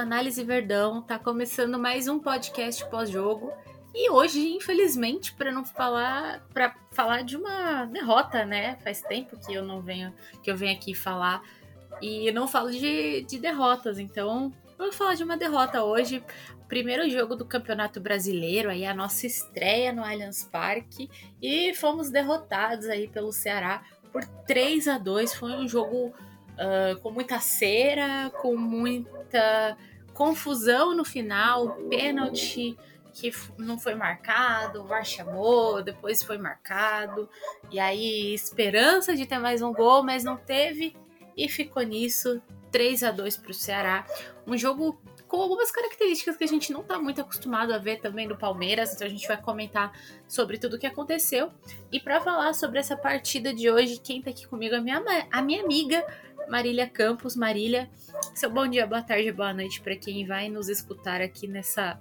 Análise Verdão, tá começando mais um podcast pós-jogo. E hoje, infelizmente, para não falar, para falar de uma derrota, né? Faz tempo que eu não venho, que eu venho aqui falar e não falo de, de derrotas, então vou falar de uma derrota hoje. Primeiro jogo do Campeonato Brasileiro, aí a nossa estreia no Allianz Parque e fomos derrotados aí pelo Ceará por 3 a 2. Foi um jogo uh, com muita cera, com muita confusão no final, pênalti que não foi marcado, o VAR chamou, depois foi marcado, e aí esperança de ter mais um gol, mas não teve, e ficou nisso, 3 a 2 para o Ceará. Um jogo com algumas características que a gente não está muito acostumado a ver também no Palmeiras, então a gente vai comentar sobre tudo o que aconteceu. E para falar sobre essa partida de hoje, quem está aqui comigo é a minha, a minha amiga Marília Campos. Marília, seu bom dia, boa tarde, boa noite para quem vai nos escutar aqui nessa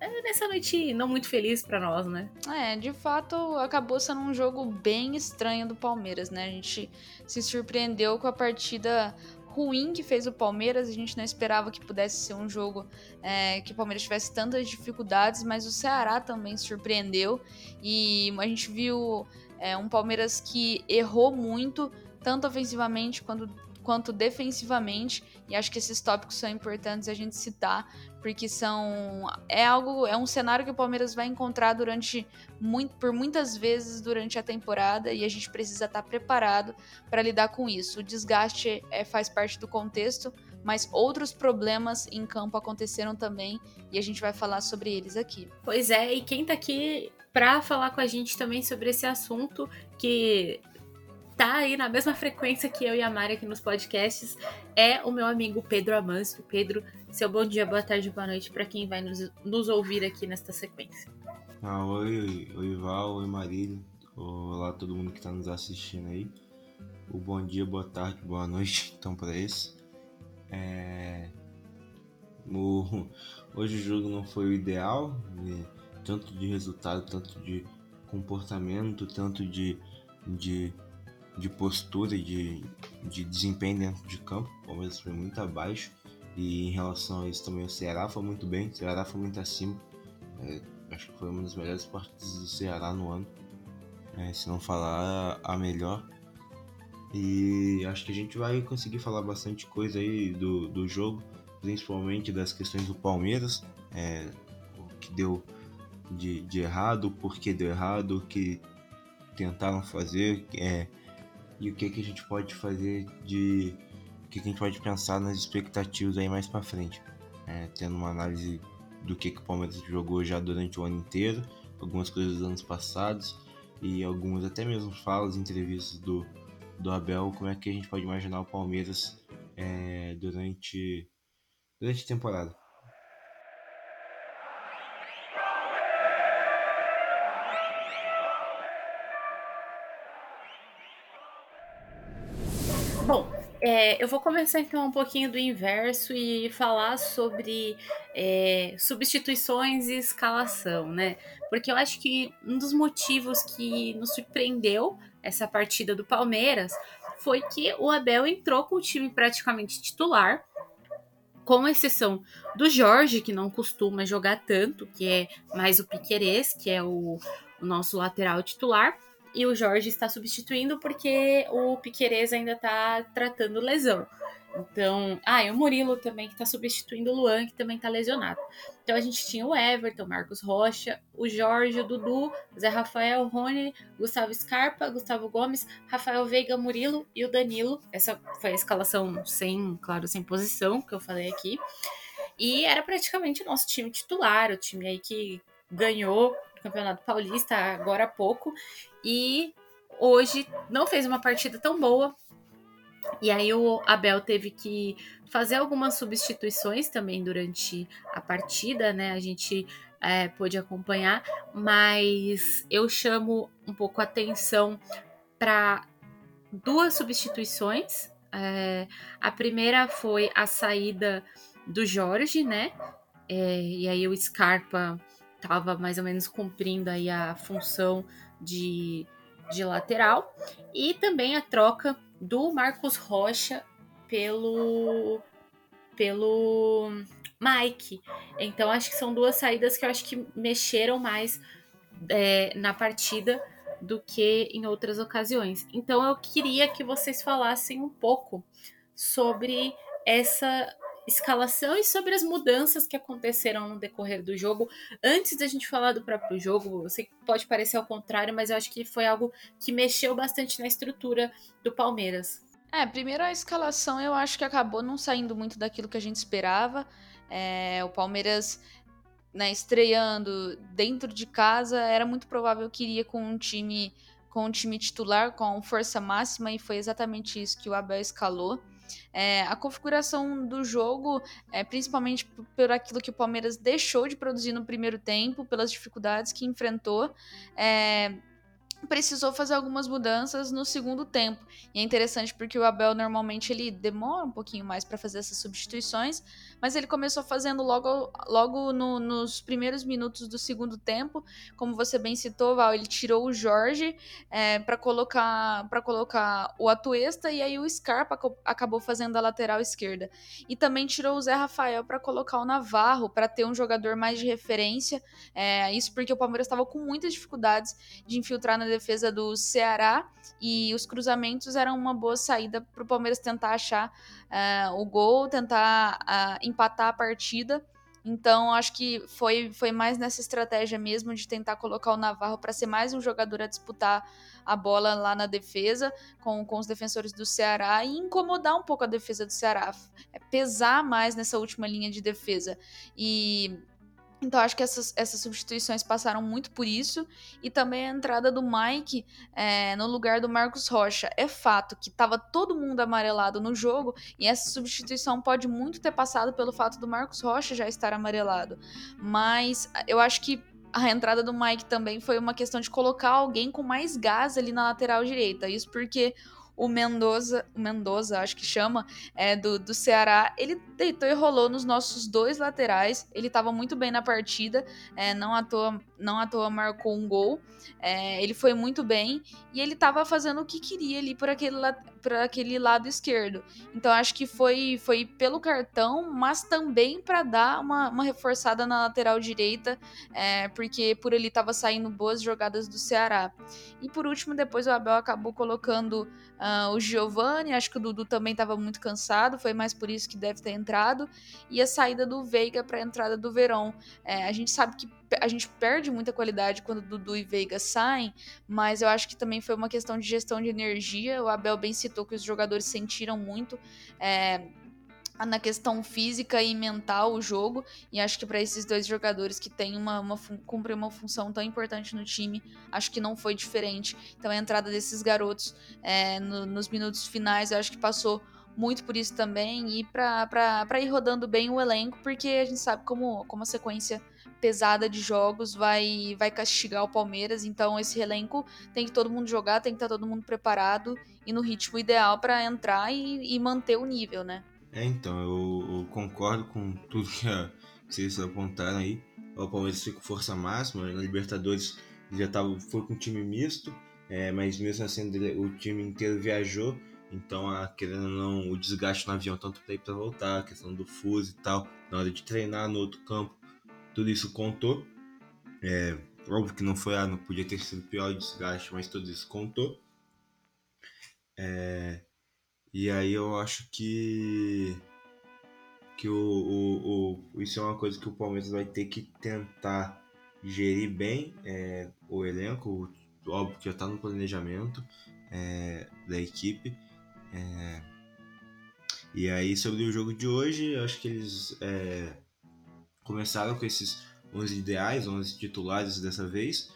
é, nessa noite não muito feliz para nós, né? É, de fato, acabou sendo um jogo bem estranho do Palmeiras, né? A gente se surpreendeu com a partida ruim que fez o Palmeiras. A gente não esperava que pudesse ser um jogo é, que o Palmeiras tivesse tantas dificuldades, mas o Ceará também surpreendeu. E a gente viu é, um Palmeiras que errou muito, tanto ofensivamente quanto quanto defensivamente, e acho que esses tópicos são importantes a gente citar, porque são é algo, é um cenário que o Palmeiras vai encontrar durante muito, por muitas vezes durante a temporada e a gente precisa estar preparado para lidar com isso. O desgaste é, faz parte do contexto, mas outros problemas em campo aconteceram também e a gente vai falar sobre eles aqui. Pois é, e quem tá aqui para falar com a gente também sobre esse assunto que tá aí na mesma frequência que eu e a Mari aqui nos podcasts é o meu amigo Pedro Amâncio. Pedro, seu bom dia, boa tarde, boa noite para quem vai nos, nos, ouvir aqui nesta sequência. Ah, oi, oi Val, oi Marília, olá todo mundo que está nos assistindo aí. O bom dia, boa tarde, boa noite, então para esse. É... O... Hoje o jogo não foi o ideal, né? tanto de resultado, tanto de comportamento, tanto de, de de postura e de, de desempenho dentro de campo. O Palmeiras foi muito abaixo. E em relação a isso também o Ceará foi muito bem. O Ceará foi muito acima. É, acho que foi uma das melhores partidas do Ceará no ano. É, se não falar a melhor. E acho que a gente vai conseguir falar bastante coisa aí do, do jogo, principalmente das questões do Palmeiras, é, o que deu de, de errado, o porquê deu errado, o que tentaram fazer, é, e o que, que a gente pode fazer de. O que, que a gente pode pensar nas expectativas aí mais para frente. É, tendo uma análise do que, que o Palmeiras jogou já durante o ano inteiro, algumas coisas dos anos passados e algumas até mesmo falas, entrevistas do, do Abel, como é que a gente pode imaginar o Palmeiras é, durante, durante a temporada. É, eu vou começar então um pouquinho do inverso e falar sobre é, substituições e escalação, né? Porque eu acho que um dos motivos que nos surpreendeu essa partida do Palmeiras foi que o Abel entrou com o time praticamente titular, com exceção do Jorge, que não costuma jogar tanto, que é mais o Piquerez, que é o, o nosso lateral titular e o Jorge está substituindo porque o Piquerez ainda está tratando lesão. Então, ah, e o Murilo também que está substituindo o Luan, que também está lesionado. Então a gente tinha o Everton, Marcos Rocha, o Jorge, o Dudu, Zé Rafael, Rony, Gustavo Scarpa, Gustavo Gomes, Rafael Veiga, Murilo e o Danilo. Essa foi a escalação sem, claro, sem posição que eu falei aqui. E era praticamente o nosso time titular, o time aí que ganhou Campeonato Paulista agora há pouco e hoje não fez uma partida tão boa. E aí o Abel teve que fazer algumas substituições também durante a partida, né? A gente é, pôde acompanhar, mas eu chamo um pouco a atenção para duas substituições. É, a primeira foi a saída do Jorge, né? É, e aí o Scarpa estava mais ou menos cumprindo aí a função de, de lateral. E também a troca do Marcos Rocha pelo, pelo Mike. Então acho que são duas saídas que eu acho que mexeram mais é, na partida do que em outras ocasiões. Então eu queria que vocês falassem um pouco sobre essa escalação e sobre as mudanças que aconteceram no decorrer do jogo. Antes da gente falar do próprio jogo, eu sei que pode parecer ao contrário, mas eu acho que foi algo que mexeu bastante na estrutura do Palmeiras. É, primeiro a escalação eu acho que acabou não saindo muito daquilo que a gente esperava. É, o Palmeiras né, estreando dentro de casa, era muito provável que iria com um time com um time titular com força máxima e foi exatamente isso que o Abel escalou. É, a configuração do jogo, é, principalmente por aquilo que o Palmeiras deixou de produzir no primeiro tempo, pelas dificuldades que enfrentou, é, precisou fazer algumas mudanças no segundo tempo. E é interessante porque o Abel normalmente ele demora um pouquinho mais para fazer essas substituições, mas ele começou fazendo logo, logo no, nos primeiros minutos do segundo tempo. Como você bem citou, Val, ele tirou o Jorge é, para colocar para colocar o Atuesta e aí o Scarpa acabou fazendo a lateral esquerda. E também tirou o Zé Rafael para colocar o Navarro para ter um jogador mais de referência. É, isso porque o Palmeiras estava com muitas dificuldades de infiltrar na defesa do Ceará e os cruzamentos eram uma boa saída para o Palmeiras tentar achar uh, o gol, tentar uh, empatar a partida. Então, acho que foi, foi mais nessa estratégia mesmo de tentar colocar o Navarro para ser mais um jogador a disputar a bola lá na defesa com, com os defensores do Ceará e incomodar um pouco a defesa do Ceará, é pesar mais nessa última linha de defesa. E então, acho que essas, essas substituições passaram muito por isso. E também a entrada do Mike é, no lugar do Marcos Rocha. É fato que estava todo mundo amarelado no jogo, e essa substituição pode muito ter passado pelo fato do Marcos Rocha já estar amarelado. Mas eu acho que a entrada do Mike também foi uma questão de colocar alguém com mais gás ali na lateral direita. Isso porque o Mendoza, o Mendoza, acho que chama, é, do, do Ceará, ele deitou e rolou nos nossos dois laterais. Ele estava muito bem na partida, é, não, à toa, não à toa marcou um gol. É, ele foi muito bem e ele estava fazendo o que queria ali por aquele, por aquele lado esquerdo. Então acho que foi, foi pelo cartão, mas também para dar uma, uma reforçada na lateral direita, é, porque por ali estava saindo boas jogadas do Ceará. E por último, depois o Abel acabou colocando Uh, o Giovanni, acho que o Dudu também estava muito cansado, foi mais por isso que deve ter entrado. E a saída do Veiga para a entrada do Verão. É, a gente sabe que a gente perde muita qualidade quando Dudu e Veiga saem, mas eu acho que também foi uma questão de gestão de energia. O Abel bem citou que os jogadores sentiram muito. É, na questão física e mental o jogo. E acho que para esses dois jogadores que têm uma, uma cumprem uma função tão importante no time, acho que não foi diferente. Então a entrada desses garotos é, no, nos minutos finais, eu acho que passou muito por isso também e para ir rodando bem o elenco, porque a gente sabe como, como a sequência pesada de jogos vai vai castigar o Palmeiras, então esse elenco tem que todo mundo jogar, tem que estar tá todo mundo preparado e no ritmo ideal para entrar e, e manter o nível, né? É, então, eu, eu concordo com tudo que, vocês apontaram aí. O Palmeiras fica com força máxima, na Libertadores já tava, foi com um time misto, é, mas mesmo assim o time inteiro viajou, então, a, querendo ou não, o desgaste no avião, tanto para ir para voltar, a questão do fuso e tal, na hora de treinar no outro campo, tudo isso contou. É, óbvio que não foi, ah, não podia ter sido pior o desgaste, mas tudo isso contou. É, e aí eu acho que que o, o, o, isso é uma coisa que o Palmeiras vai ter que tentar gerir bem é, o elenco, óbvio que já está no planejamento é, da equipe. É, e aí sobre o jogo de hoje, acho que eles é, começaram com esses 11 ideais, 11 titulares dessa vez.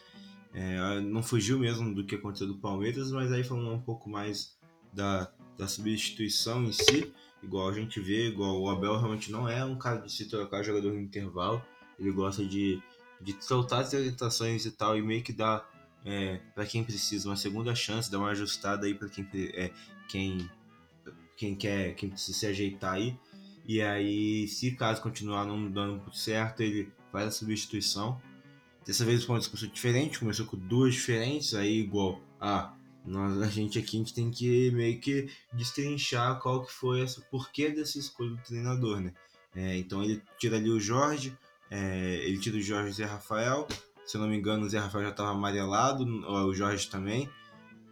É, não fugiu mesmo do que aconteceu do Palmeiras, mas aí falando um pouco mais da, da substituição em si, igual a gente vê, igual o Abel realmente não é um cara de se trocar jogador no intervalo, ele gosta de, de soltar as orientações e tal, e meio que dar é, para quem precisa uma segunda chance, dar uma ajustada aí para quem, é, quem, quem quer, quem precisa se ajeitar aí. E aí, se caso continuar não dando certo, ele faz a substituição. Dessa vez o Palmeiras começou diferente, começou com duas diferentes, aí igual, ah, nós, a gente aqui a gente tem que meio que destrinchar qual que foi essa porquê dessa escolha do treinador, né? É, então ele tira ali o Jorge, é, ele tira o Jorge e o Zé Rafael. Se eu não me engano, o Zé Rafael já estava amarelado, o Jorge também.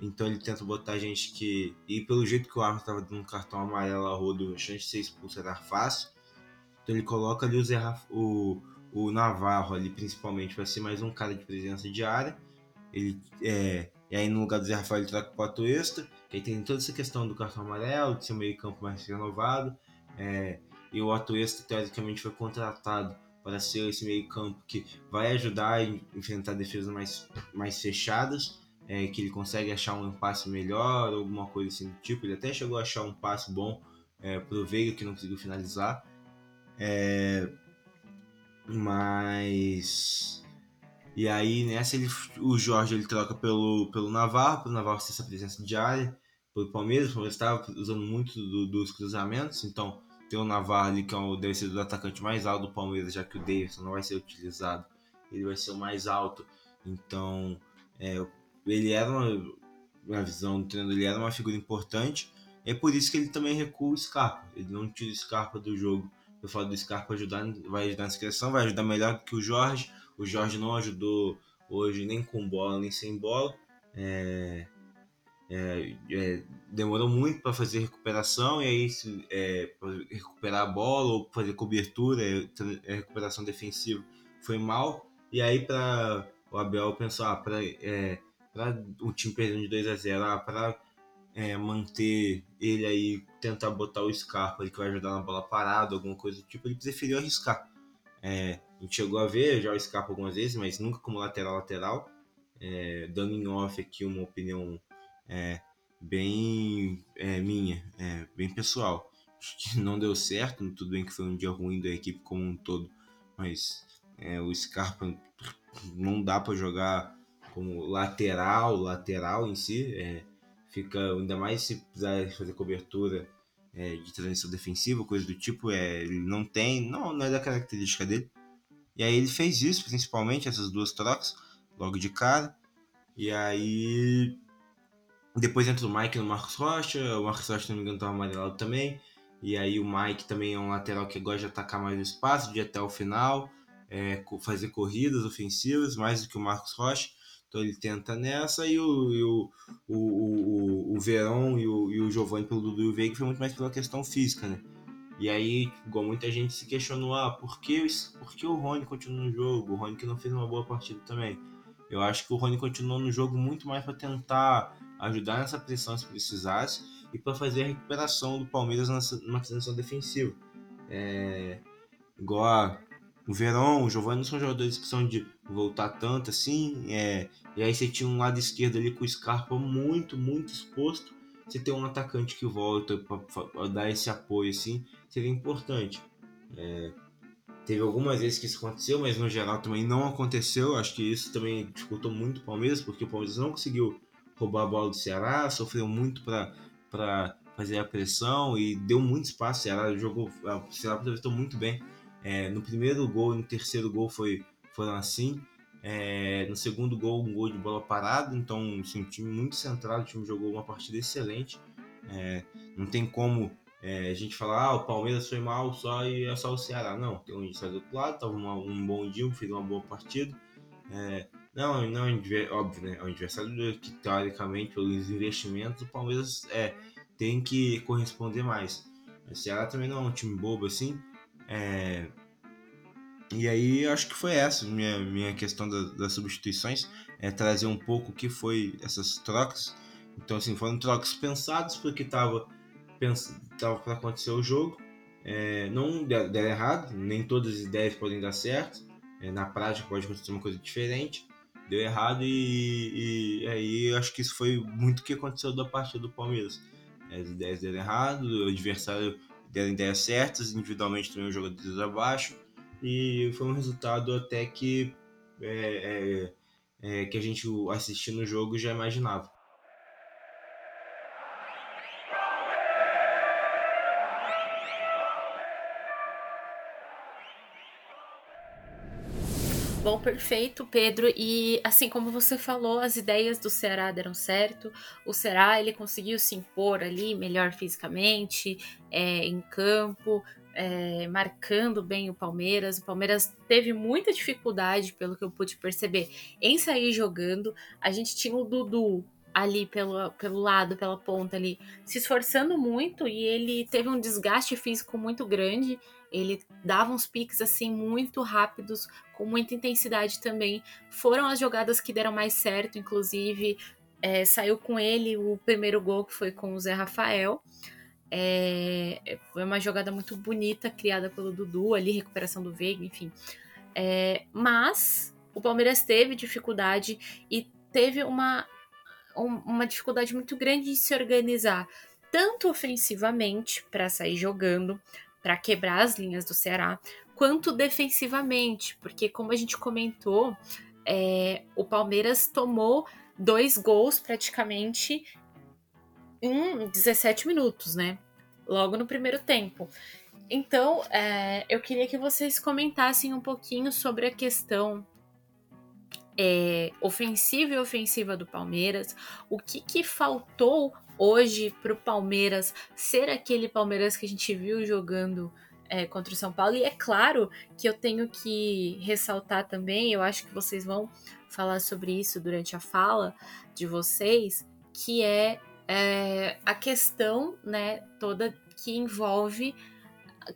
Então ele tenta botar gente que. E pelo jeito que o árbitro estava dando um cartão amarelo a rodo, a chance de ser expulso era fácil. Então ele coloca ali o, Zé Raf... o, o Navarro ali, principalmente, para ser mais um cara de presença de área. Ele, é... E aí no lugar do Zé Rafael ele troca o Pato Extra, aí tem toda essa questão do cartão amarelo, de ser um meio campo mais renovado. É... E o Otto Extra, teoricamente, foi contratado para ser esse meio campo que vai ajudar a enfrentar defesas mais, mais fechadas, é, que ele consegue achar um passe melhor alguma coisa assim do tipo. Ele até chegou a achar um passe bom é, para o Veiga, que não conseguiu finalizar. É, mas... E aí nessa ele, o Jorge ele troca pelo, pelo Navarro, para o Navarro ter essa presença diária, pelo Palmeiras, o Palmeiras estava usando muito do, dos cruzamentos, então tem o Navarro ali, que é o, deve ser o atacante mais alto do Palmeiras, já que o Davidson não vai ser utilizado. Ele vai ser o mais alto. Então, é, ele era uma, na visão do treinador, ele era uma figura importante. É por isso que ele também recua o Scarpa. Ele não tira o Scarpa do jogo. Eu falo do Scarpa ajudar, vai ajudar na inscrição, vai ajudar melhor que o Jorge. O Jorge não ajudou hoje nem com bola, nem sem bola. É, é, é, demorou muito para fazer recuperação e aí é, recuperar a bola ou fazer cobertura, é, é, recuperação defensiva foi mal e aí para o Abel pensou ah, para é, o time perdendo de 2 a 0 ah, para manter ele aí tentar botar o Scarpa ele que vai ajudar na bola parada alguma coisa do tipo ele preferiu arriscar a gente chegou a ver já o Scarpa algumas vezes mas nunca como lateral lateral dando em off aqui uma opinião é, bem é, minha, é, bem pessoal. Acho que não deu certo, tudo bem que foi um dia ruim da equipe como um todo, mas é, o Scarpa não dá para jogar como lateral, lateral em si, é, fica ainda mais se precisar fazer cobertura é, de transição defensiva, coisa do tipo, é, ele não tem, não, não é da característica dele. E aí ele fez isso, principalmente essas duas trocas, logo de cara. E aí depois entra o Mike no Marcos Rocha, o Marcos Rocha, se não me engano, estava amarelado também. E aí o Mike também é um lateral que gosta de atacar mais o espaço, de ir até o final, é, fazer corridas ofensivas, mais do que o Marcos Rocha. Então ele tenta nessa e o, e o, o, o, o Verão e o, e o Giovanni pelo Dudu e o Veiga foi muito mais pela questão física, né? E aí, igual muita gente se questionou, ah, por que, por que o Rony continua no jogo? O Rony que não fez uma boa partida também. Eu acho que o Rony continuou no jogo muito mais para tentar ajudar nessa pressão se precisasse e para fazer a recuperação do Palmeiras numa transição defensiva. É, igual a, o Verão, o Giovanni não são jogadores que são de voltar tanto assim. É, e aí você tinha um lado esquerdo ali com o Scarpa muito, muito exposto. Você ter um atacante que volta para dar esse apoio assim seria importante. É, teve algumas vezes que isso aconteceu, mas no geral também não aconteceu. Acho que isso também dificultou muito o Palmeiras, porque o Palmeiras não conseguiu roubar a bola do Ceará, sofreu muito para fazer a pressão e deu muito espaço. O Ceará jogou, o Ceará aproveitou muito bem. É, no primeiro gol e no terceiro gol foi, foram assim. É, no segundo gol, um gol de bola parada. Então, assim, um time muito centrado, o time jogou uma partida excelente. É, não tem como é, a gente falar, ah, o Palmeiras foi mal só e é só o Ceará. Não, tem um sai do outro lado, tava um bom dia, fez uma boa partida. É, não, não óbvio, né? É um adversário que, teoricamente, pelos investimentos, o Palmeiras é, tem que corresponder mais. O Ceará também não é um time bobo assim. É... E aí, acho que foi essa minha, minha questão da, das substituições. É trazer um pouco o que foi essas trocas. Então, assim, foram trocas pensadas porque tava, pens... tava para acontecer o jogo. É, não deram errado, nem todas as ideias podem dar certo. É, na prática pode acontecer uma coisa diferente deu errado e, e aí acho que isso foi muito o que aconteceu da partida do Palmeiras. As ideias deram errado, o adversário deram ideias certas, individualmente também os jogadores abaixo, e foi um resultado até que, é, é, é, que a gente assistindo o jogo já imaginava. Bom, perfeito, Pedro. E assim como você falou, as ideias do Ceará deram certo. O Ceará ele conseguiu se impor ali melhor fisicamente, é, em campo. é, marcando bem o Palmeiras. O Palmeiras teve muita dificuldade, pelo que eu pude perceber, em sair jogando. A gente tinha o Dudu ali pelo, pelo lado, pela ponta ali, se esforçando muito e ele teve um desgaste físico muito grande. Ele dava uns piques assim muito rápidos, com muita intensidade também. Foram as jogadas que deram mais certo, inclusive é, saiu com ele o primeiro gol que foi com o Zé Rafael. É, foi uma jogada muito bonita, criada pelo Dudu, ali, recuperação do Veiga, enfim. É, mas o Palmeiras teve dificuldade e teve uma, um, uma dificuldade muito grande de se organizar, tanto ofensivamente, para sair jogando, para quebrar as linhas do Ceará, quanto defensivamente, porque, como a gente comentou, é, o Palmeiras tomou dois gols praticamente em 17 minutos, né? Logo no primeiro tempo. Então, é, eu queria que vocês comentassem um pouquinho sobre a questão é, ofensiva e ofensiva do Palmeiras, o que, que faltou hoje para o Palmeiras ser aquele Palmeiras que a gente viu jogando é, contra o São Paulo. E é claro que eu tenho que ressaltar também, eu acho que vocês vão falar sobre isso durante a fala de vocês, que é, é a questão né, toda que envolve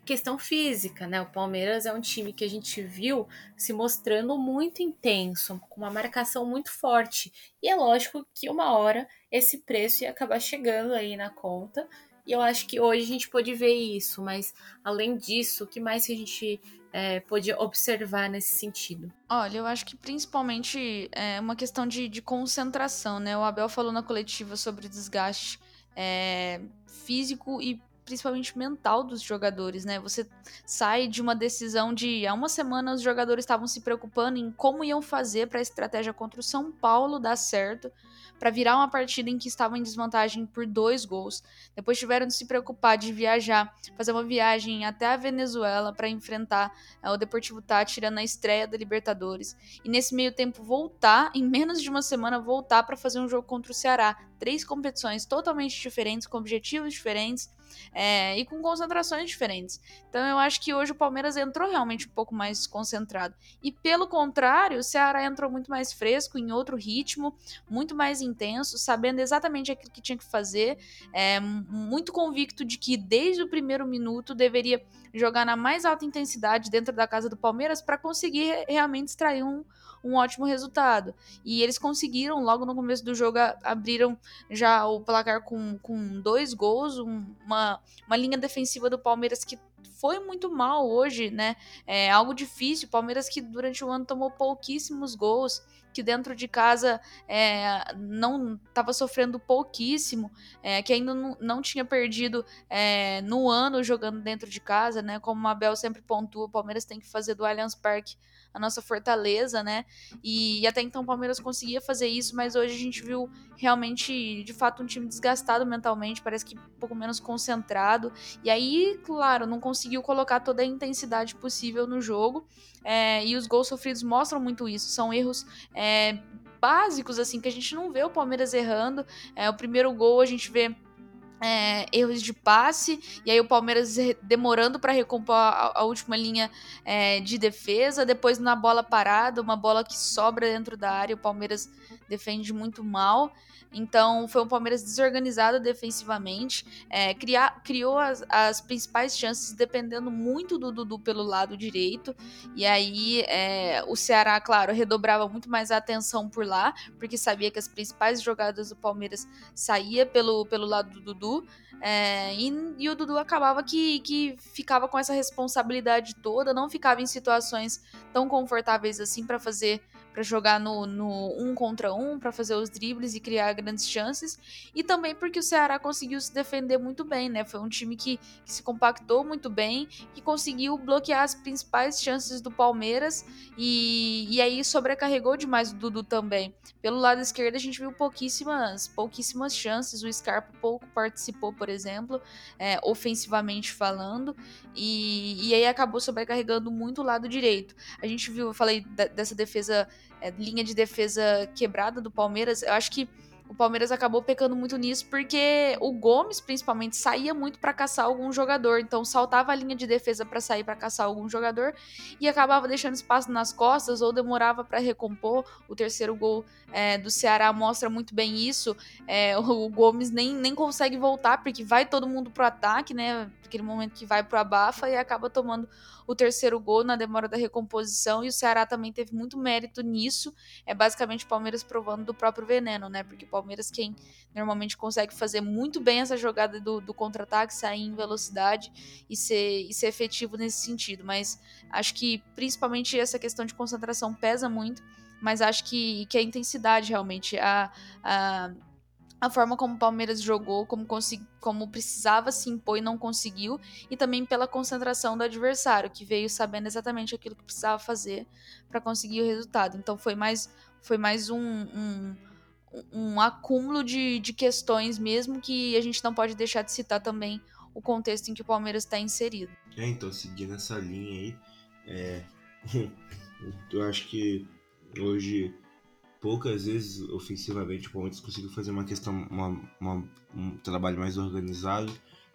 questão física, né? O Palmeiras é um time que a gente viu se mostrando muito intenso, com uma marcação muito forte. E é lógico que uma hora esse preço ia acabar chegando aí na conta. E eu acho que hoje a gente pode ver isso, mas além disso, o que mais que a gente é, pôde observar nesse sentido? Olha, eu acho que principalmente é uma questão de, de concentração, né? O Abel falou na coletiva sobre desgaste é, físico e principalmente mental dos jogadores, né? Você sai de uma decisão de há uma semana os jogadores estavam se preocupando em como iam fazer para a estratégia contra o São Paulo dar certo para virar uma partida em que estavam em desvantagem por dois gols. Depois tiveram de se preocupar de viajar, fazer uma viagem até a Venezuela para enfrentar é, o Deportivo Tátira na estreia da Libertadores. E nesse meio tempo voltar, em menos de uma semana, voltar para fazer um jogo contra o Ceará. Três competições totalmente diferentes, com objetivos diferentes é, e com concentrações diferentes. Então eu acho que hoje o Palmeiras entrou realmente um pouco mais concentrado. E pelo contrário, o Ceará entrou muito mais fresco, em outro ritmo, muito mais intenso, sabendo exatamente aquilo que tinha que fazer, é, muito convicto de que desde o primeiro minuto deveria jogar na mais alta intensidade dentro da casa do Palmeiras para conseguir realmente extrair um um ótimo resultado. E eles conseguiram, logo no começo do jogo, abriram já o placar com, com dois gols, uma, uma linha defensiva do Palmeiras que foi muito mal hoje, né? É algo difícil. Palmeiras que durante o ano tomou pouquíssimos gols, que dentro de casa é, não estava sofrendo pouquíssimo, é, que ainda não, não tinha perdido é, no ano jogando dentro de casa, né? Como o Abel sempre pontua, o Palmeiras tem que fazer do Allianz Parque a nossa fortaleza, né? E, até então o Palmeiras conseguia fazer isso, mas hoje a gente viu realmente, de fato, um time desgastado mentalmente, parece que um pouco menos concentrado. E aí, claro, não conseguiu colocar toda a intensidade possível no jogo. É, e os gols sofridos mostram muito isso. São erros. É, básicos assim que a gente não vê o Palmeiras errando. É, o primeiro gol a gente vê é, erros de passe, e aí o Palmeiras demorando para recompor a, a, última linha é, de defesa. Depois, na bola parada, uma bola que sobra dentro da área, o Palmeiras defende muito mal. Então, foi um Palmeiras desorganizado defensivamente, é, criar, criou as, as, principais chances dependendo muito do Dudu pelo lado direito. E aí, é, o Ceará, claro, redobrava muito mais a atenção por lá, porque sabia que as principais jogadas do Palmeiras saía pelo, pelo lado do Dudu. É, e, e, o Dudu acabava que, que ficava com essa responsabilidade toda, não ficava em situações tão confortáveis assim para fazer para jogar no, no um contra um, para fazer os dribles e criar grandes chances, e também porque o Ceará conseguiu se defender muito bem, né? Foi um time que, que se compactou muito bem, que conseguiu bloquear as principais chances do Palmeiras e, e aí sobrecarregou demais o Dudu também. Pelo lado esquerdo a gente viu pouquíssimas, pouquíssimas chances, o Scarpa pouco participou, por exemplo, é, ofensivamente falando, e, e aí acabou sobrecarregando muito o lado direito. A gente viu, eu falei dessa defesa é, linha de defesa quebrada do Palmeiras. Eu acho que o Palmeiras acabou pecando muito nisso porque o Gomes, principalmente, saía muito para caçar algum jogador. Então saltava a linha de defesa para sair para caçar algum jogador e acabava deixando espaço nas costas ou demorava para recompor. O terceiro gol é, do Ceará mostra muito bem isso. É, o Gomes nem, nem consegue voltar porque vai todo mundo pro ataque, né? Aquele momento que vai pro abafa e acaba tomando o terceiro gol na demora da recomposição. E o Ceará também teve muito mérito nisso. É basicamente o Palmeiras provando do próprio veneno, né? Porque o Palmeiras, quem normalmente consegue fazer muito bem essa jogada do, do contra-ataque, sair em velocidade e ser, e ser efetivo nesse sentido. Mas acho que principalmente essa questão de concentração pesa muito. Mas acho que, que a intensidade realmente, a, a a forma como o Palmeiras jogou, como, como precisava se impor e não conseguiu, e também pela concentração do adversário, que veio sabendo exatamente aquilo que precisava fazer para conseguir o resultado. Então foi mais, foi mais um, um, um acúmulo de, de questões mesmo que a gente não pode deixar de citar também o contexto em que o Palmeiras está inserido. É, então, seguindo essa linha aí, é... eu acho que hoje poucas vezes ofensivamente o Palmeiras conseguiu fazer uma questão, uma, uma, um trabalho mais organizado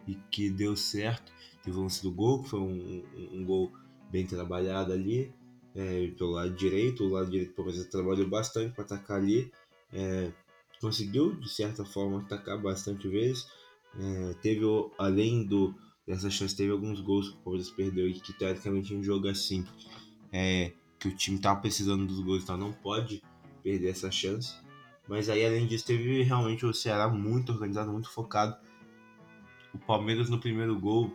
e que deu certo. Teve o lance do gol, que foi um, um, gol bem trabalhado ali, é, pelo lado direito. O lado direito do Palmeiras trabalhou bastante para atacar ali. É, conseguiu, de certa forma, atacar bastante vezes. É, teve, além do, dessa chance, teve alguns gols que o Palmeiras perdeu e que, teoricamente, um jogo assim, é, que o time estava precisando dos gols, então não pode perder essa chance. Mas aí, além disso, teve realmente o Ceará muito organizado, muito focado. O Palmeiras no primeiro gol,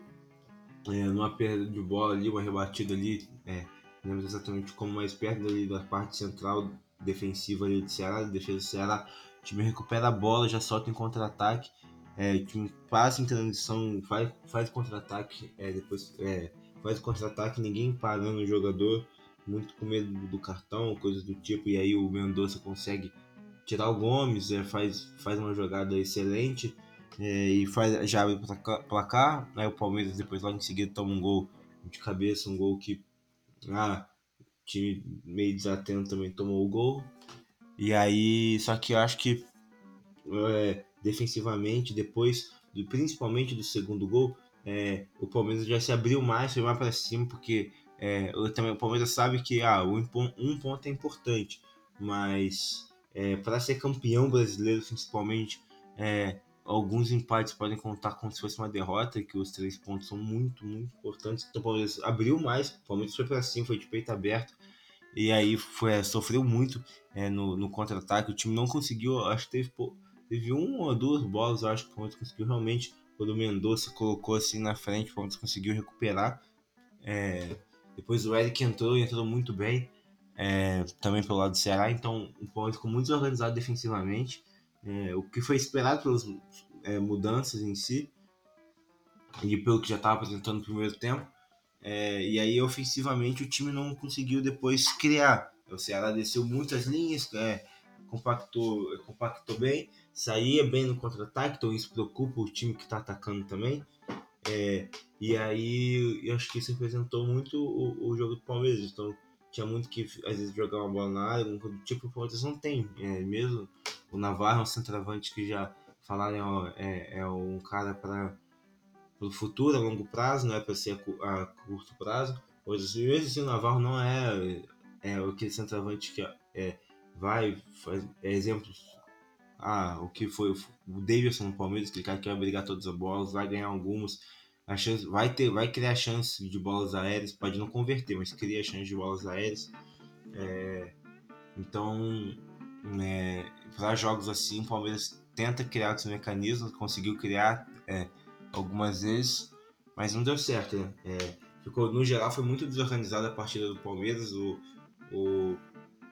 é, numa perda de bola ali, uma rebatida ali, é, não lembro exatamente como, mais perto ali da parte central defensiva ali do Ceará, defesa do Ceará, o time recupera a bola, já solta em contra-ataque, é, o time passa em transição, faz, faz contra-ataque, é, depois é, faz contra-ataque, ninguém parando o jogador, muito com medo do cartão, coisas do tipo, e aí o Mendonça consegue tirar o Gomes, é, faz, faz uma jogada excelente é, e faz, já abre o placar. Aí o Palmeiras depois logo em seguida toma um gol de cabeça, um gol que ah, time meio desatento também tomou o gol. E aí, só que eu acho que é, defensivamente, depois, principalmente do segundo gol, é, o Palmeiras já se abriu mais, foi mais para cima, porque é, também, o Palmeiras sabe que ah, um, ponto é importante, mas é, para ser campeão brasileiro, principalmente, é, alguns empates podem contar como se fosse uma derrota, que os três pontos são muito, muito importantes. Então o Palmeiras abriu mais, o Palmeiras foi para cima, foi de peito aberto, e aí foi, sofreu muito é, no, no contra-ataque. O time não conseguiu, acho que teve, teve uma ou duas bolas, acho que o Palmeiras conseguiu realmente, quando o Mendonça colocou assim na frente, o Palmeiras conseguiu recuperar. É, depois o Eric entrou e entrou muito bem, é, também pelo lado do Ceará. Então o Palmeiras ficou muito desorganizado defensivamente. É, o que foi esperado pelas é, mudanças em si e pelo que já estava apresentando no primeiro tempo. É, e aí ofensivamente o time não conseguiu depois criar. O Ceará desceu muitas linhas, é, compactou, compactou bem, saía bem no contra-ataque, então isso preocupa o time que está atacando também. É, e aí eu acho que isso representou muito o, o jogo do Palmeiras. Então tinha muito que às vezes jogar uma bola na área, um tipo o Palmeiras não tem. É, mesmo o Navarro é um centroavante que já falaram é, é um cara para o futuro, a longo prazo, não é para ser a, a, curto prazo. Pois mesmo assim o Navarro não é, é aquele centroavante que é, vai, faz é, exemplos. Ah, o que foi o Davidson no Palmeiras, aquele cara que vai brigar todas as bolas, vai ganhar algumas a chance, vai, ter, vai criar chance de bolas aéreas, pode não converter, mas cria chance de bolas aéreas. É, então, é, para jogos assim, o Palmeiras tenta criar os mecanismos, conseguiu criar é, algumas vezes, mas não deu certo. Né? É, ficou, no geral, foi muito desorganizada a partida do Palmeiras. O, o,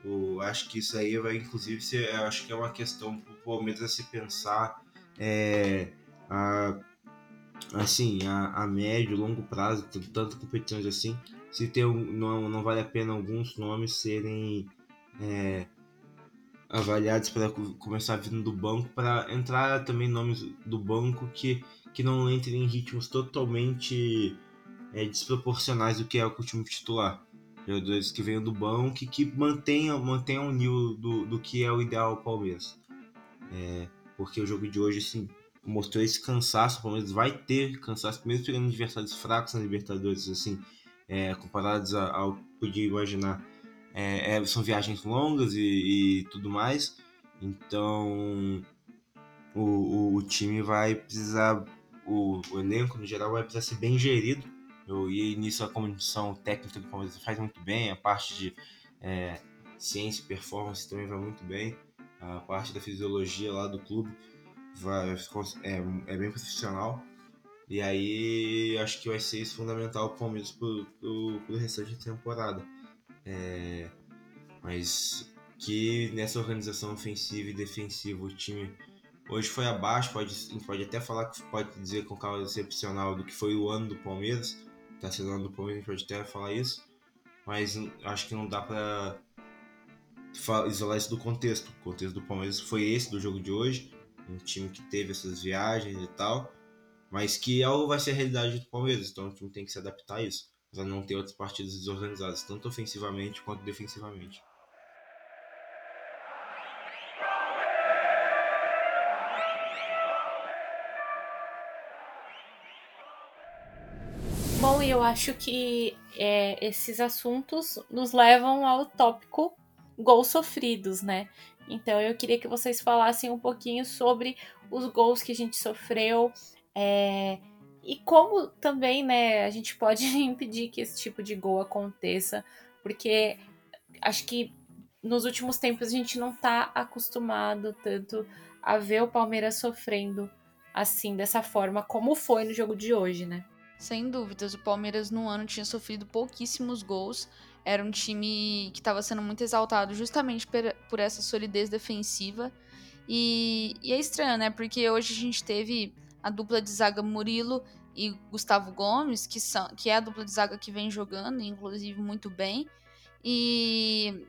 o, acho que isso aí vai, inclusive, ser, acho que é uma questão para o Palmeiras a se pensar. É, a, assim, a, a médio, longo prazo, tanto competições assim, se tem não, não vale a pena alguns nomes serem é, avaliados para começar vindo do banco, para entrar também nomes do banco que, que não entrem em ritmos totalmente é, desproporcionais do que é o time titular. Jogadores que venham do banco e que mantenham, mantenham o nível do, do que é o ideal ao Palmeiras. É, porque o jogo de hoje, assim, mostrou esse cansaço, o Palmeiras vai ter cansaço, mesmo pegando adversários fracos na Libertadores, assim, é, comparados ao que podia imaginar. É, é, são viagens longas e, e, tudo mais, então o, o, o time vai precisar, o, o, elenco no geral vai precisar ser bem gerido, eu, e nisso a comissão técnica do Palmeiras faz muito bem, a parte de é, ciência e performance também vai muito bem, a parte da fisiologia lá do clube é, é bem profissional. E aí acho que vai ser isso fundamental para o Palmeiras pro, pro, pro restante da temporada. É, mas que nessa organização ofensiva e defensiva o time hoje foi abaixo, pode, pode até falar que pode dizer com calma excepcional do que foi o ano do Palmeiras, está sendo o ano do Palmeiras, a gente pode até falar isso, mas acho que não dá para isolar isso do contexto. O contexto do Palmeiras foi esse do jogo de hoje, um time que teve essas viagens e tal, mas que algo vai ser a realidade do Palmeiras, então o time tem que se adaptar a isso, para não ter outras partidas desorganizadas, tanto ofensivamente quanto defensivamente. Bom, eu acho que é, esses assuntos nos levam ao tópico gols sofridos, né? Então eu queria que vocês falassem um pouquinho sobre os gols que a gente sofreu é, e como também, né, a gente pode impedir que esse tipo de gol aconteça, porque acho que nos últimos tempos a gente não tá acostumado tanto a ver o Palmeiras sofrendo assim, dessa forma, como foi no jogo de hoje, né? Sem dúvidas, o Palmeiras no ano tinha sofrido pouquíssimos gols era um time que estava sendo muito exaltado justamente por, por essa solidez defensiva. E, e, é estranho, né? Porque hoje a gente teve a dupla de zaga Murilo e Gustavo Gomes, que, são, que é a dupla de zaga que vem jogando, inclusive muito bem. E,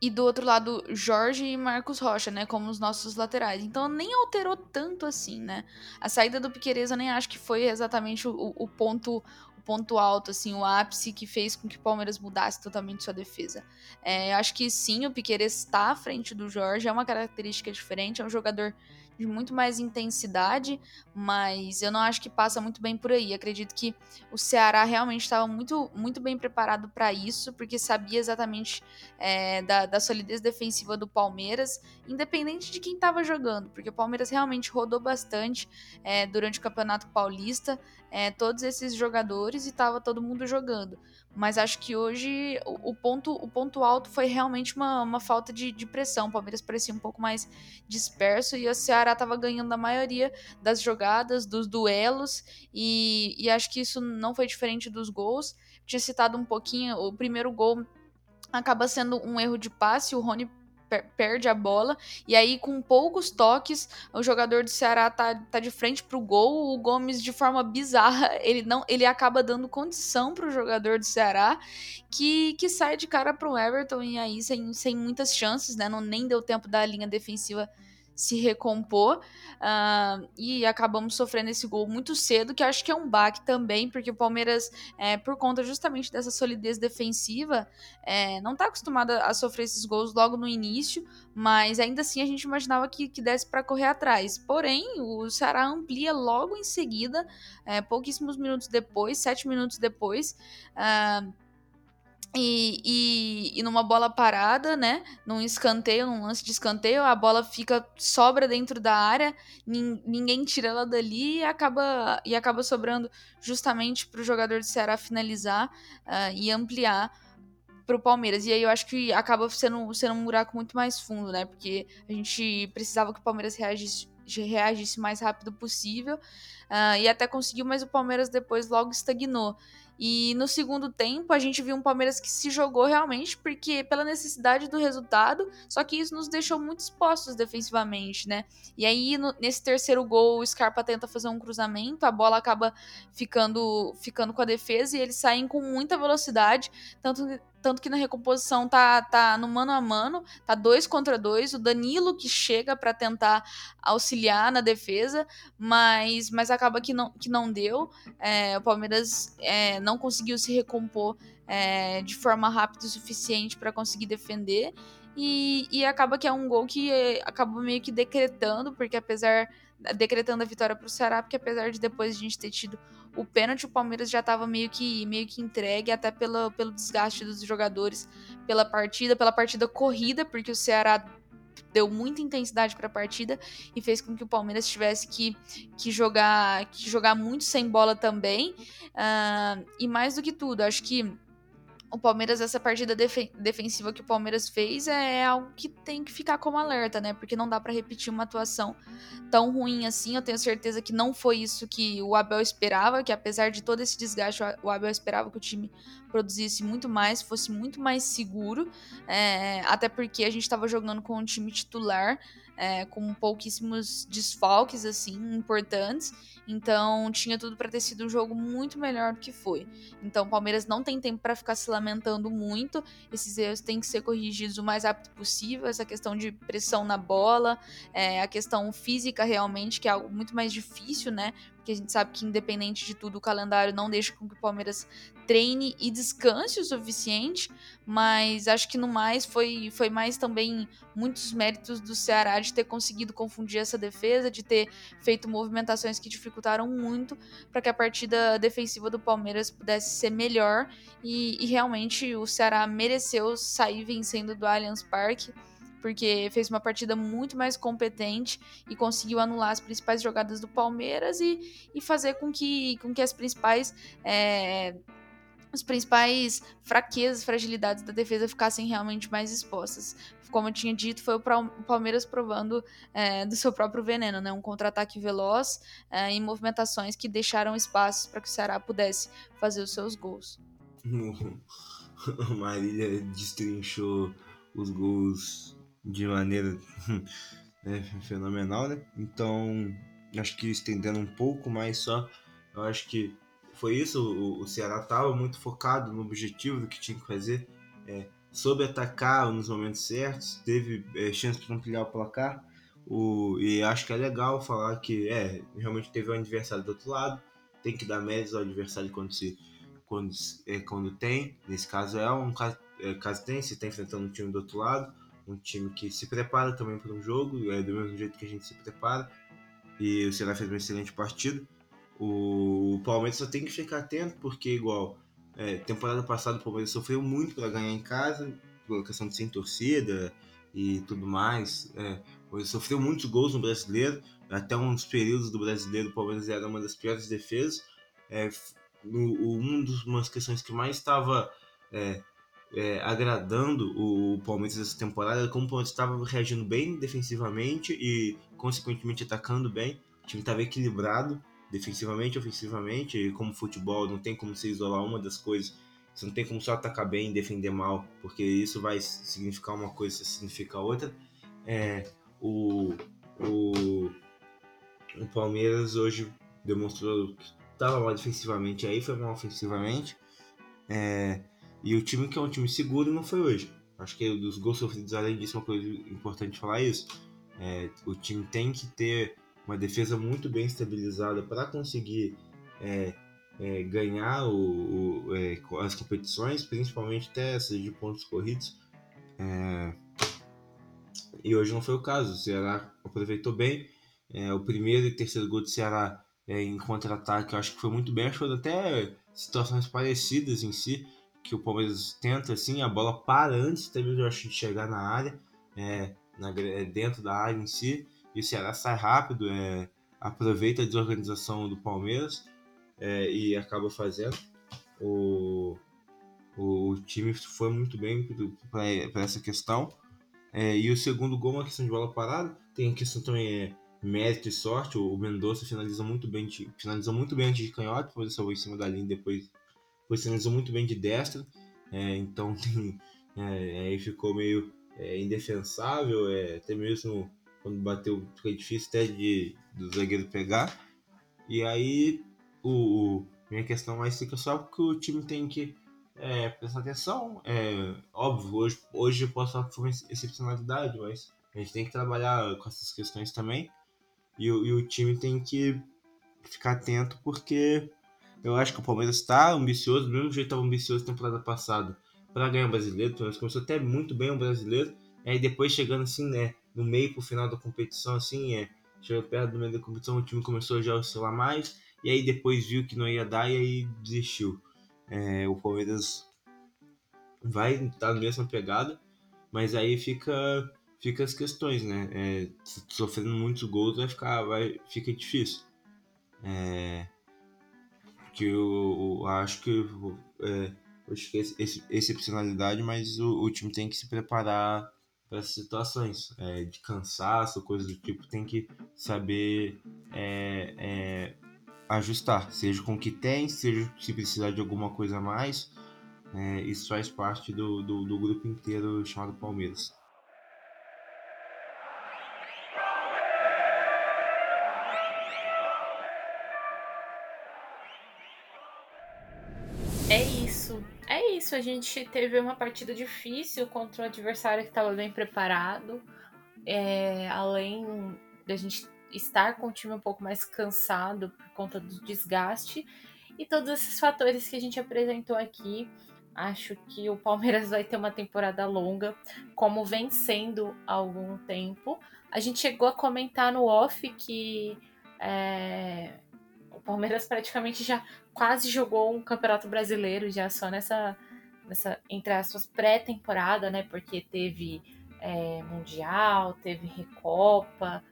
e do outro lado, Jorge e Marcos Rocha, né? Como os nossos laterais. Então nem alterou tanto assim, né? A saída do Piqueires eu nem acho que foi exatamente o, o ponto ponto alto, assim, o ápice que fez com que o Palmeiras mudasse totalmente sua defesa. É, acho que sim, o Piqueires está à frente do Jorge, é uma característica diferente, é um jogador de muito mais intensidade, mas eu não acho que passa muito bem por aí. Acredito que o Ceará realmente estava muito, muito bem preparado para isso, porque sabia exatamente é, da, da, solidez defensiva do Palmeiras, independente de quem estava jogando, porque o Palmeiras realmente rodou bastante é, durante o Campeonato Paulista, é, todos esses jogadores e estava todo mundo jogando. Mas acho que hoje o, o, ponto, o ponto alto foi realmente uma, uma falta de, de, pressão. O Palmeiras parecia um pouco mais disperso e o Ceará estava ganhando a maioria das jogadas, dos duelos, e, e acho que isso não foi diferente dos gols. Tinha citado um pouquinho, o primeiro gol acaba sendo um erro de passe, o Rony perde a bola, e aí com poucos toques, o jogador do Ceará tá, tá de frente pro gol, o Gomes de forma bizarra, ele não ele acaba dando condição pro jogador do Ceará, que, que sai de cara pro Everton, e aí sem, sem muitas chances, né, não nem deu tempo da linha defensiva se recompor uh, e acabamos sofrendo esse gol muito cedo, que acho que é um baque também, porque o Palmeiras, é, por conta justamente dessa solidez defensiva, é, não está acostumado a sofrer esses gols logo no início, mas ainda assim a gente imaginava que, que desse para correr atrás. Porém, o Ceará amplia logo em seguida, é, pouquíssimos minutos depois, sete minutos depois. Uh, e, e, e, numa bola parada, né? Num escanteio, num lance de escanteio, a bola fica sobra dentro da área, ninguém tira ela dali e acaba, e acaba sobrando justamente para o jogador de Ceará finalizar uh, e ampliar para o Palmeiras. E aí eu acho que acaba sendo, sendo um buraco muito mais fundo, né? Porque a gente precisava que o Palmeiras reagisse, reagisse o mais rápido possível uh, e até conseguiu, mas o Palmeiras depois logo estagnou. E no segundo tempo a gente viu um Palmeiras que se jogou realmente porque pela necessidade do resultado, só que isso nos deixou muito expostos defensivamente, né? E aí no, nesse terceiro gol o Scarpa tenta fazer um cruzamento, a bola acaba ficando ficando com a defesa e eles saem com muita velocidade, tanto tanto que na recomposição tá, tá no mano a mano, tá dois contra dois. O Danilo que chega para tentar auxiliar na defesa, mas, mas acaba que não, que não deu. É, o Palmeiras é, não conseguiu se recompor é, de forma rápida o suficiente para conseguir defender. e, e acaba que é um gol que é, acabou meio que decretando, porque apesar decretando a vitória para o Ceará, porque apesar de depois a gente ter tido o pênalti, o Palmeiras já estava meio que, meio que entregue, até pelo, pelo desgaste dos jogadores pela partida, pela partida corrida, porque o Ceará deu muita intensidade para a partida e fez com que o Palmeiras tivesse que, que, jogar, que jogar muito sem bola também. Uh, e mais do que tudo, acho que o Palmeiras, essa partida def defensiva que o Palmeiras fez é algo que tem que ficar como alerta, né? Porque não dá para repetir uma atuação tão ruim assim. Eu tenho certeza que não foi isso que o Abel esperava, que apesar de todo esse desgaste, o Abel esperava que o time produzisse muito mais, fosse muito mais seguro, é, até porque a gente estava jogando com um time titular é, com pouquíssimos desfalques assim importantes. Então tinha tudo para ter sido um jogo muito melhor do que foi. Então o Palmeiras não tem tempo para ficar se lamentando muito. Esses erros têm que ser corrigidos o mais rápido possível. Essa questão de pressão na bola, é, a questão física realmente que é algo muito mais difícil, né? Porque a gente sabe que independente de tudo o calendário não deixa com que o Palmeiras treine e descanse o suficiente, mas acho que no mais foi, foi mais também muitos méritos do Ceará de ter conseguido confundir essa defesa, de ter feito movimentações que dificultaram muito para que a partida defensiva do Palmeiras pudesse ser melhor. E, e realmente o Ceará mereceu sair vencendo do Allianz Parque porque fez uma partida muito mais competente e conseguiu anular as principais jogadas do Palmeiras e, e fazer com que, com que as principais é, as principais fraquezas, fragilidades da defesa ficassem realmente mais expostas. Como eu tinha dito, foi o Palmeiras provando é, do seu próprio veneno, né? Um contra-ataque veloz é, em movimentações que deixaram espaços para que o Ceará pudesse fazer os seus gols. Marília destrinchou os gols de maneira né, fenomenal, né? Então, acho que estendendo um pouco mais só, eu acho que foi isso. O, o Ceará estava muito focado no objetivo do que tinha que fazer, é, soube atacar nos momentos certos, teve é, chance para ampliar o placar. O, e acho que é legal falar que é, realmente teve um adversário do outro lado, tem que dar méritos ao adversário quando, se, quando, é, quando tem. Nesse caso é um caso, é, caso tem, se está enfrentando um time do outro lado, um time que se prepara também para um jogo, é do mesmo jeito que a gente se prepara. E o Ceará fez uma excelente partida. O Palmeiras só tem que ficar atento, porque igual é, temporada passada o Palmeiras sofreu muito para ganhar em casa, questão de sem torcida e tudo mais. É, sofreu muitos gols no brasileiro, até uns períodos do brasileiro o Palmeiras era uma das piores defesas. É, no, um dos, umas questões que mais estava é, é, agradando o Palmeiras essa temporada era como o Palmeiras estava reagindo bem defensivamente e, consequentemente, atacando bem. O time estava equilibrado defensivamente, ofensivamente, e como futebol não tem como você isolar uma das coisas, você não tem como só atacar bem e defender mal, porque isso vai significar uma coisa, isso significa outra. É, o, o, o Palmeiras hoje demonstrou que estava mal defensivamente aí, foi mal ofensivamente. É, e o time que é um time seguro não foi hoje. Acho que dos gols sofridos, além disso, uma coisa importante falar isso. É, o time tem que ter uma defesa muito bem estabilizada para conseguir é, é, ganhar o, o, é, as competições, principalmente até essas de pontos corridos. É, e hoje não foi o caso. O Ceará aproveitou bem. É, o primeiro e terceiro gol do Ceará é, em contra-ataque, eu acho que foi muito bem. Acho que até situações parecidas em si, que o Palmeiras tenta assim, a bola para antes também eu acho de chegar na área, na, dentro da área em si e o Ceará sai rápido, é, aproveita a desorganização do Palmeiras é, e acaba fazendo. O, o, time foi muito bem para essa questão. É, e o segundo gol é uma questão de bola parada. Tem a questão também é mérito e sorte. O, o Mendonça finaliza muito bem, finalizou muito bem antes de canhota, depois salvou em cima da linha, depois, depois finalizou muito bem de destra. É, então tem, é, aí ficou meio é, indefensável, é, até mesmo quando bateu, foi difícil até de, do zagueiro pegar. E aí, o, o minha questão mais fica só porque o time tem que é, prestar atenção. É, óbvio, hoje, hoje eu posso falar que foi uma excepcionalidade, mas a gente tem que trabalhar com essas questões também. E, e o time tem que ficar atento porque eu acho que o Palmeiras está ambicioso, do mesmo jeito estava ambicioso na temporada passada para ganhar o brasileiro. O Palmeiras começou até muito bem o brasileiro Aí depois chegando assim, né, no meio pro final da competição, assim, é, chegou perto do meio da competição, o time começou já a oscilar mais, e aí depois viu que não ia dar e aí desistiu. É, o Palmeiras vai estar tá na mesma pegada, mas aí fica fica as questões, né? É, sofrendo muitos gols vai ficar vai fica difícil. É, que eu, eu, acho que é, acho que esse, excepcionalidade, mas o, o, time tem que se preparar para essas situações é, de cansaço, coisas do tipo, tem que saber é, é, ajustar, seja com o que tem, seja se precisar de alguma coisa a mais. É, isso faz parte do, do, do grupo inteiro chamado Palmeiras. Isso. A gente teve uma partida difícil contra um adversário que estava bem preparado. É, além da gente estar com o time um pouco mais cansado por conta do desgaste e todos esses fatores que a gente apresentou aqui. Acho que o Palmeiras vai ter uma temporada longa, como vem sendo há algum tempo. A gente chegou a comentar no off que é, o Palmeiras praticamente já quase jogou um campeonato brasileiro já só nessa, nessa entre aspas, pré-temporada, né? Porque teve é, Mundial, teve Recopa,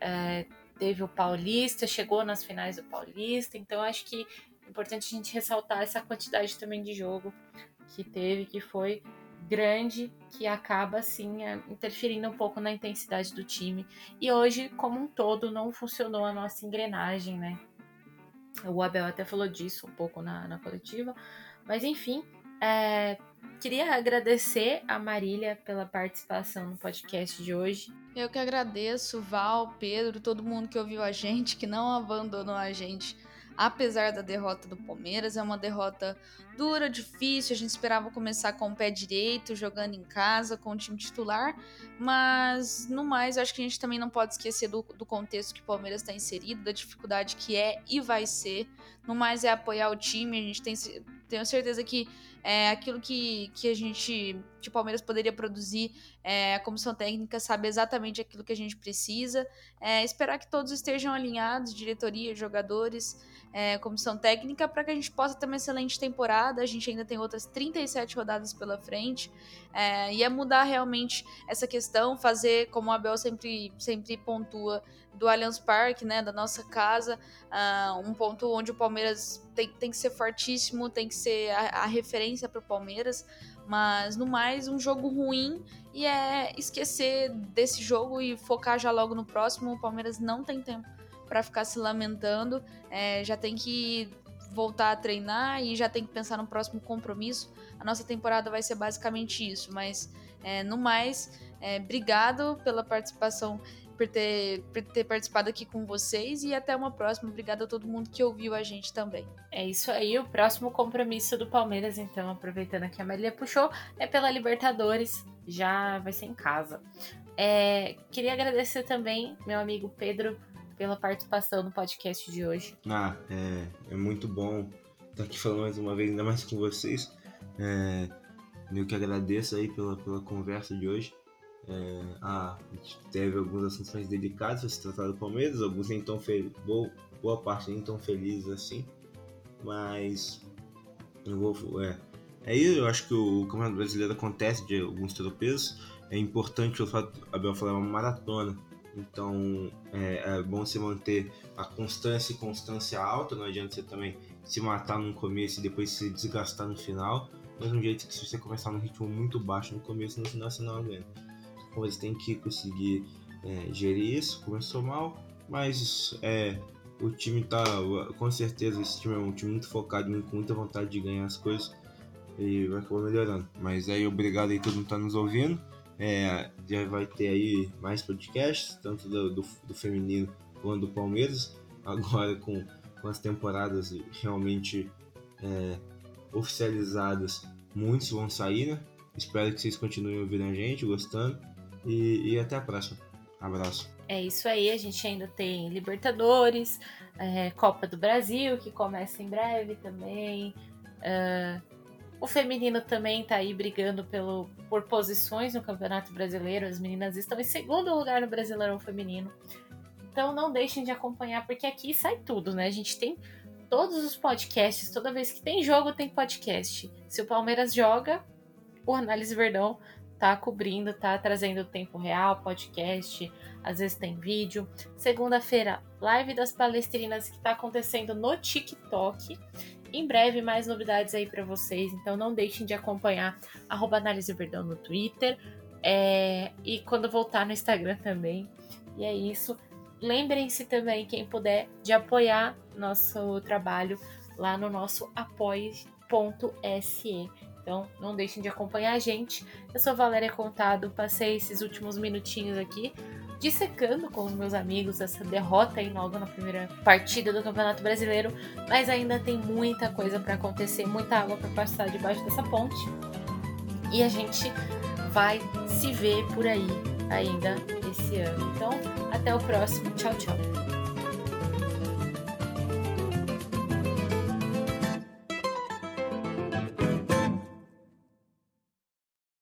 é, teve o Paulista, chegou nas finais do Paulista, então acho que é importante a gente ressaltar essa quantidade também de jogo que teve, que foi grande, que acaba assim é, interferindo um pouco na intensidade do time. E hoje, como um todo, não funcionou a nossa engrenagem, né? O Abel até falou disso um pouco na, na coletiva. Mas enfim, é, queria agradecer a Marília pela participação no podcast de hoje. Eu que agradeço, Val, Pedro, todo mundo que ouviu a gente, que não abandonou a gente apesar da derrota do Palmeiras. É uma derrota dura, difícil. A gente esperava começar com o pé direito, jogando em casa, com o time titular. Mas, no mais, acho que a gente também não pode esquecer do, do contexto que o Palmeiras está inserido, da dificuldade que é e vai ser. No mais, é apoiar o time. A gente tem, tenho certeza que é, aquilo que, que a gente, que o Palmeiras poderia produzir, é, a comissão técnica sabe exatamente aquilo que a gente precisa. É, esperar que todos estejam alinhados, diretoria, jogadores, é, comissão técnica, para que a gente possa ter uma excelente temporada. A gente ainda tem outras 37 rodadas pela frente. É, e é mudar realmente essa questão, fazer, como o Abel sempre, sempre pontua, do Allianz Parque, né, da nossa casa, uh, um ponto onde o Palmeiras tem, tem que ser fortíssimo, tem que ser a, a referência para o Palmeiras, mas no mais, um jogo ruim e é esquecer desse jogo e focar já logo no próximo. O Palmeiras não tem tempo para ficar se lamentando, é, já tem que voltar a treinar e já tem que pensar no próximo compromisso. A nossa temporada vai ser basicamente isso, mas é, no mais, é, obrigado pela participação por ter, por ter participado aqui com vocês e até uma próxima. Obrigada a todo mundo que ouviu a gente também. É isso aí, o próximo compromisso do Palmeiras, então, aproveitando que a Marília puxou, é pela Libertadores, já vai ser em casa. É, queria agradecer também meu amigo Pedro pela participação no podcast de hoje. Ah, é, é muito bom estar aqui falando mais uma vez, ainda mais com vocês. É, eu que agradeço aí pela, pela conversa de hoje. É, ah, teve algumas assuntos mais delicados a se tratar do Palmeiras, alguns nem tão felizes, boa, parte nem tão felizes assim, mas eu vou, é, aí eu acho que o Campeonato Brasileiro acontece de alguns tropeços, é importante o fato, Abel falar, é uma maratona, então é, é, bom você manter a constância e constância alta, não adianta você também se matar no começo e depois se desgastar no final, mas um jeito que se você começar num ritmo muito baixo no começo, no final você não aguenta. Palmeiras tem que conseguir é, gerir isso. Começou mal, mas é, o time tá. Com certeza, esse time é um time muito focado, com muita vontade de ganhar as coisas e vai acabar melhorando. Mas aí, obrigado aí todo mundo que tá nos ouvindo. É, já vai ter aí mais podcasts, tanto do, do, do feminino quanto do Palmeiras. Agora com, com as temporadas realmente é, oficializadas, muitos vão sair, né? Espero que vocês continuem ouvindo a gente, gostando. E, e até a próxima. Abraço. É isso aí, a gente ainda tem Libertadores, é, Copa do Brasil, que começa em breve também. Uh, O feminino também tá aí brigando pelo, por posições no Campeonato Brasileiro. As meninas estão em segundo lugar no Brasileirão Feminino. Então não deixem de acompanhar, porque aqui sai tudo, né? A gente tem todos os podcasts, toda vez que tem jogo, tem podcast. Se o Palmeiras joga, o Análise Verdão tá cobrindo, tá trazendo tempo real, podcast, às vezes tem vídeo. Segunda-feira, live das palestrinas que tá acontecendo no TikTok. Em breve, mais novidades aí para vocês, então não deixem de acompanhar arroba Análise Verdão no Twitter é, e quando voltar no Instagram também. E é isso. Lembrem-se também, quem puder, de apoiar nosso trabalho lá no nosso apoie.se. Então, não deixem de acompanhar a gente. Eu sou Valéria Contado, passei esses últimos minutinhos aqui dissecando com os meus amigos essa derrota aí logo na primeira partida do Campeonato Brasileiro, mas ainda tem muita coisa para acontecer, muita água para passar debaixo dessa ponte. E a gente vai se ver por aí ainda esse ano. Então, até o próximo. Tchau, tchau.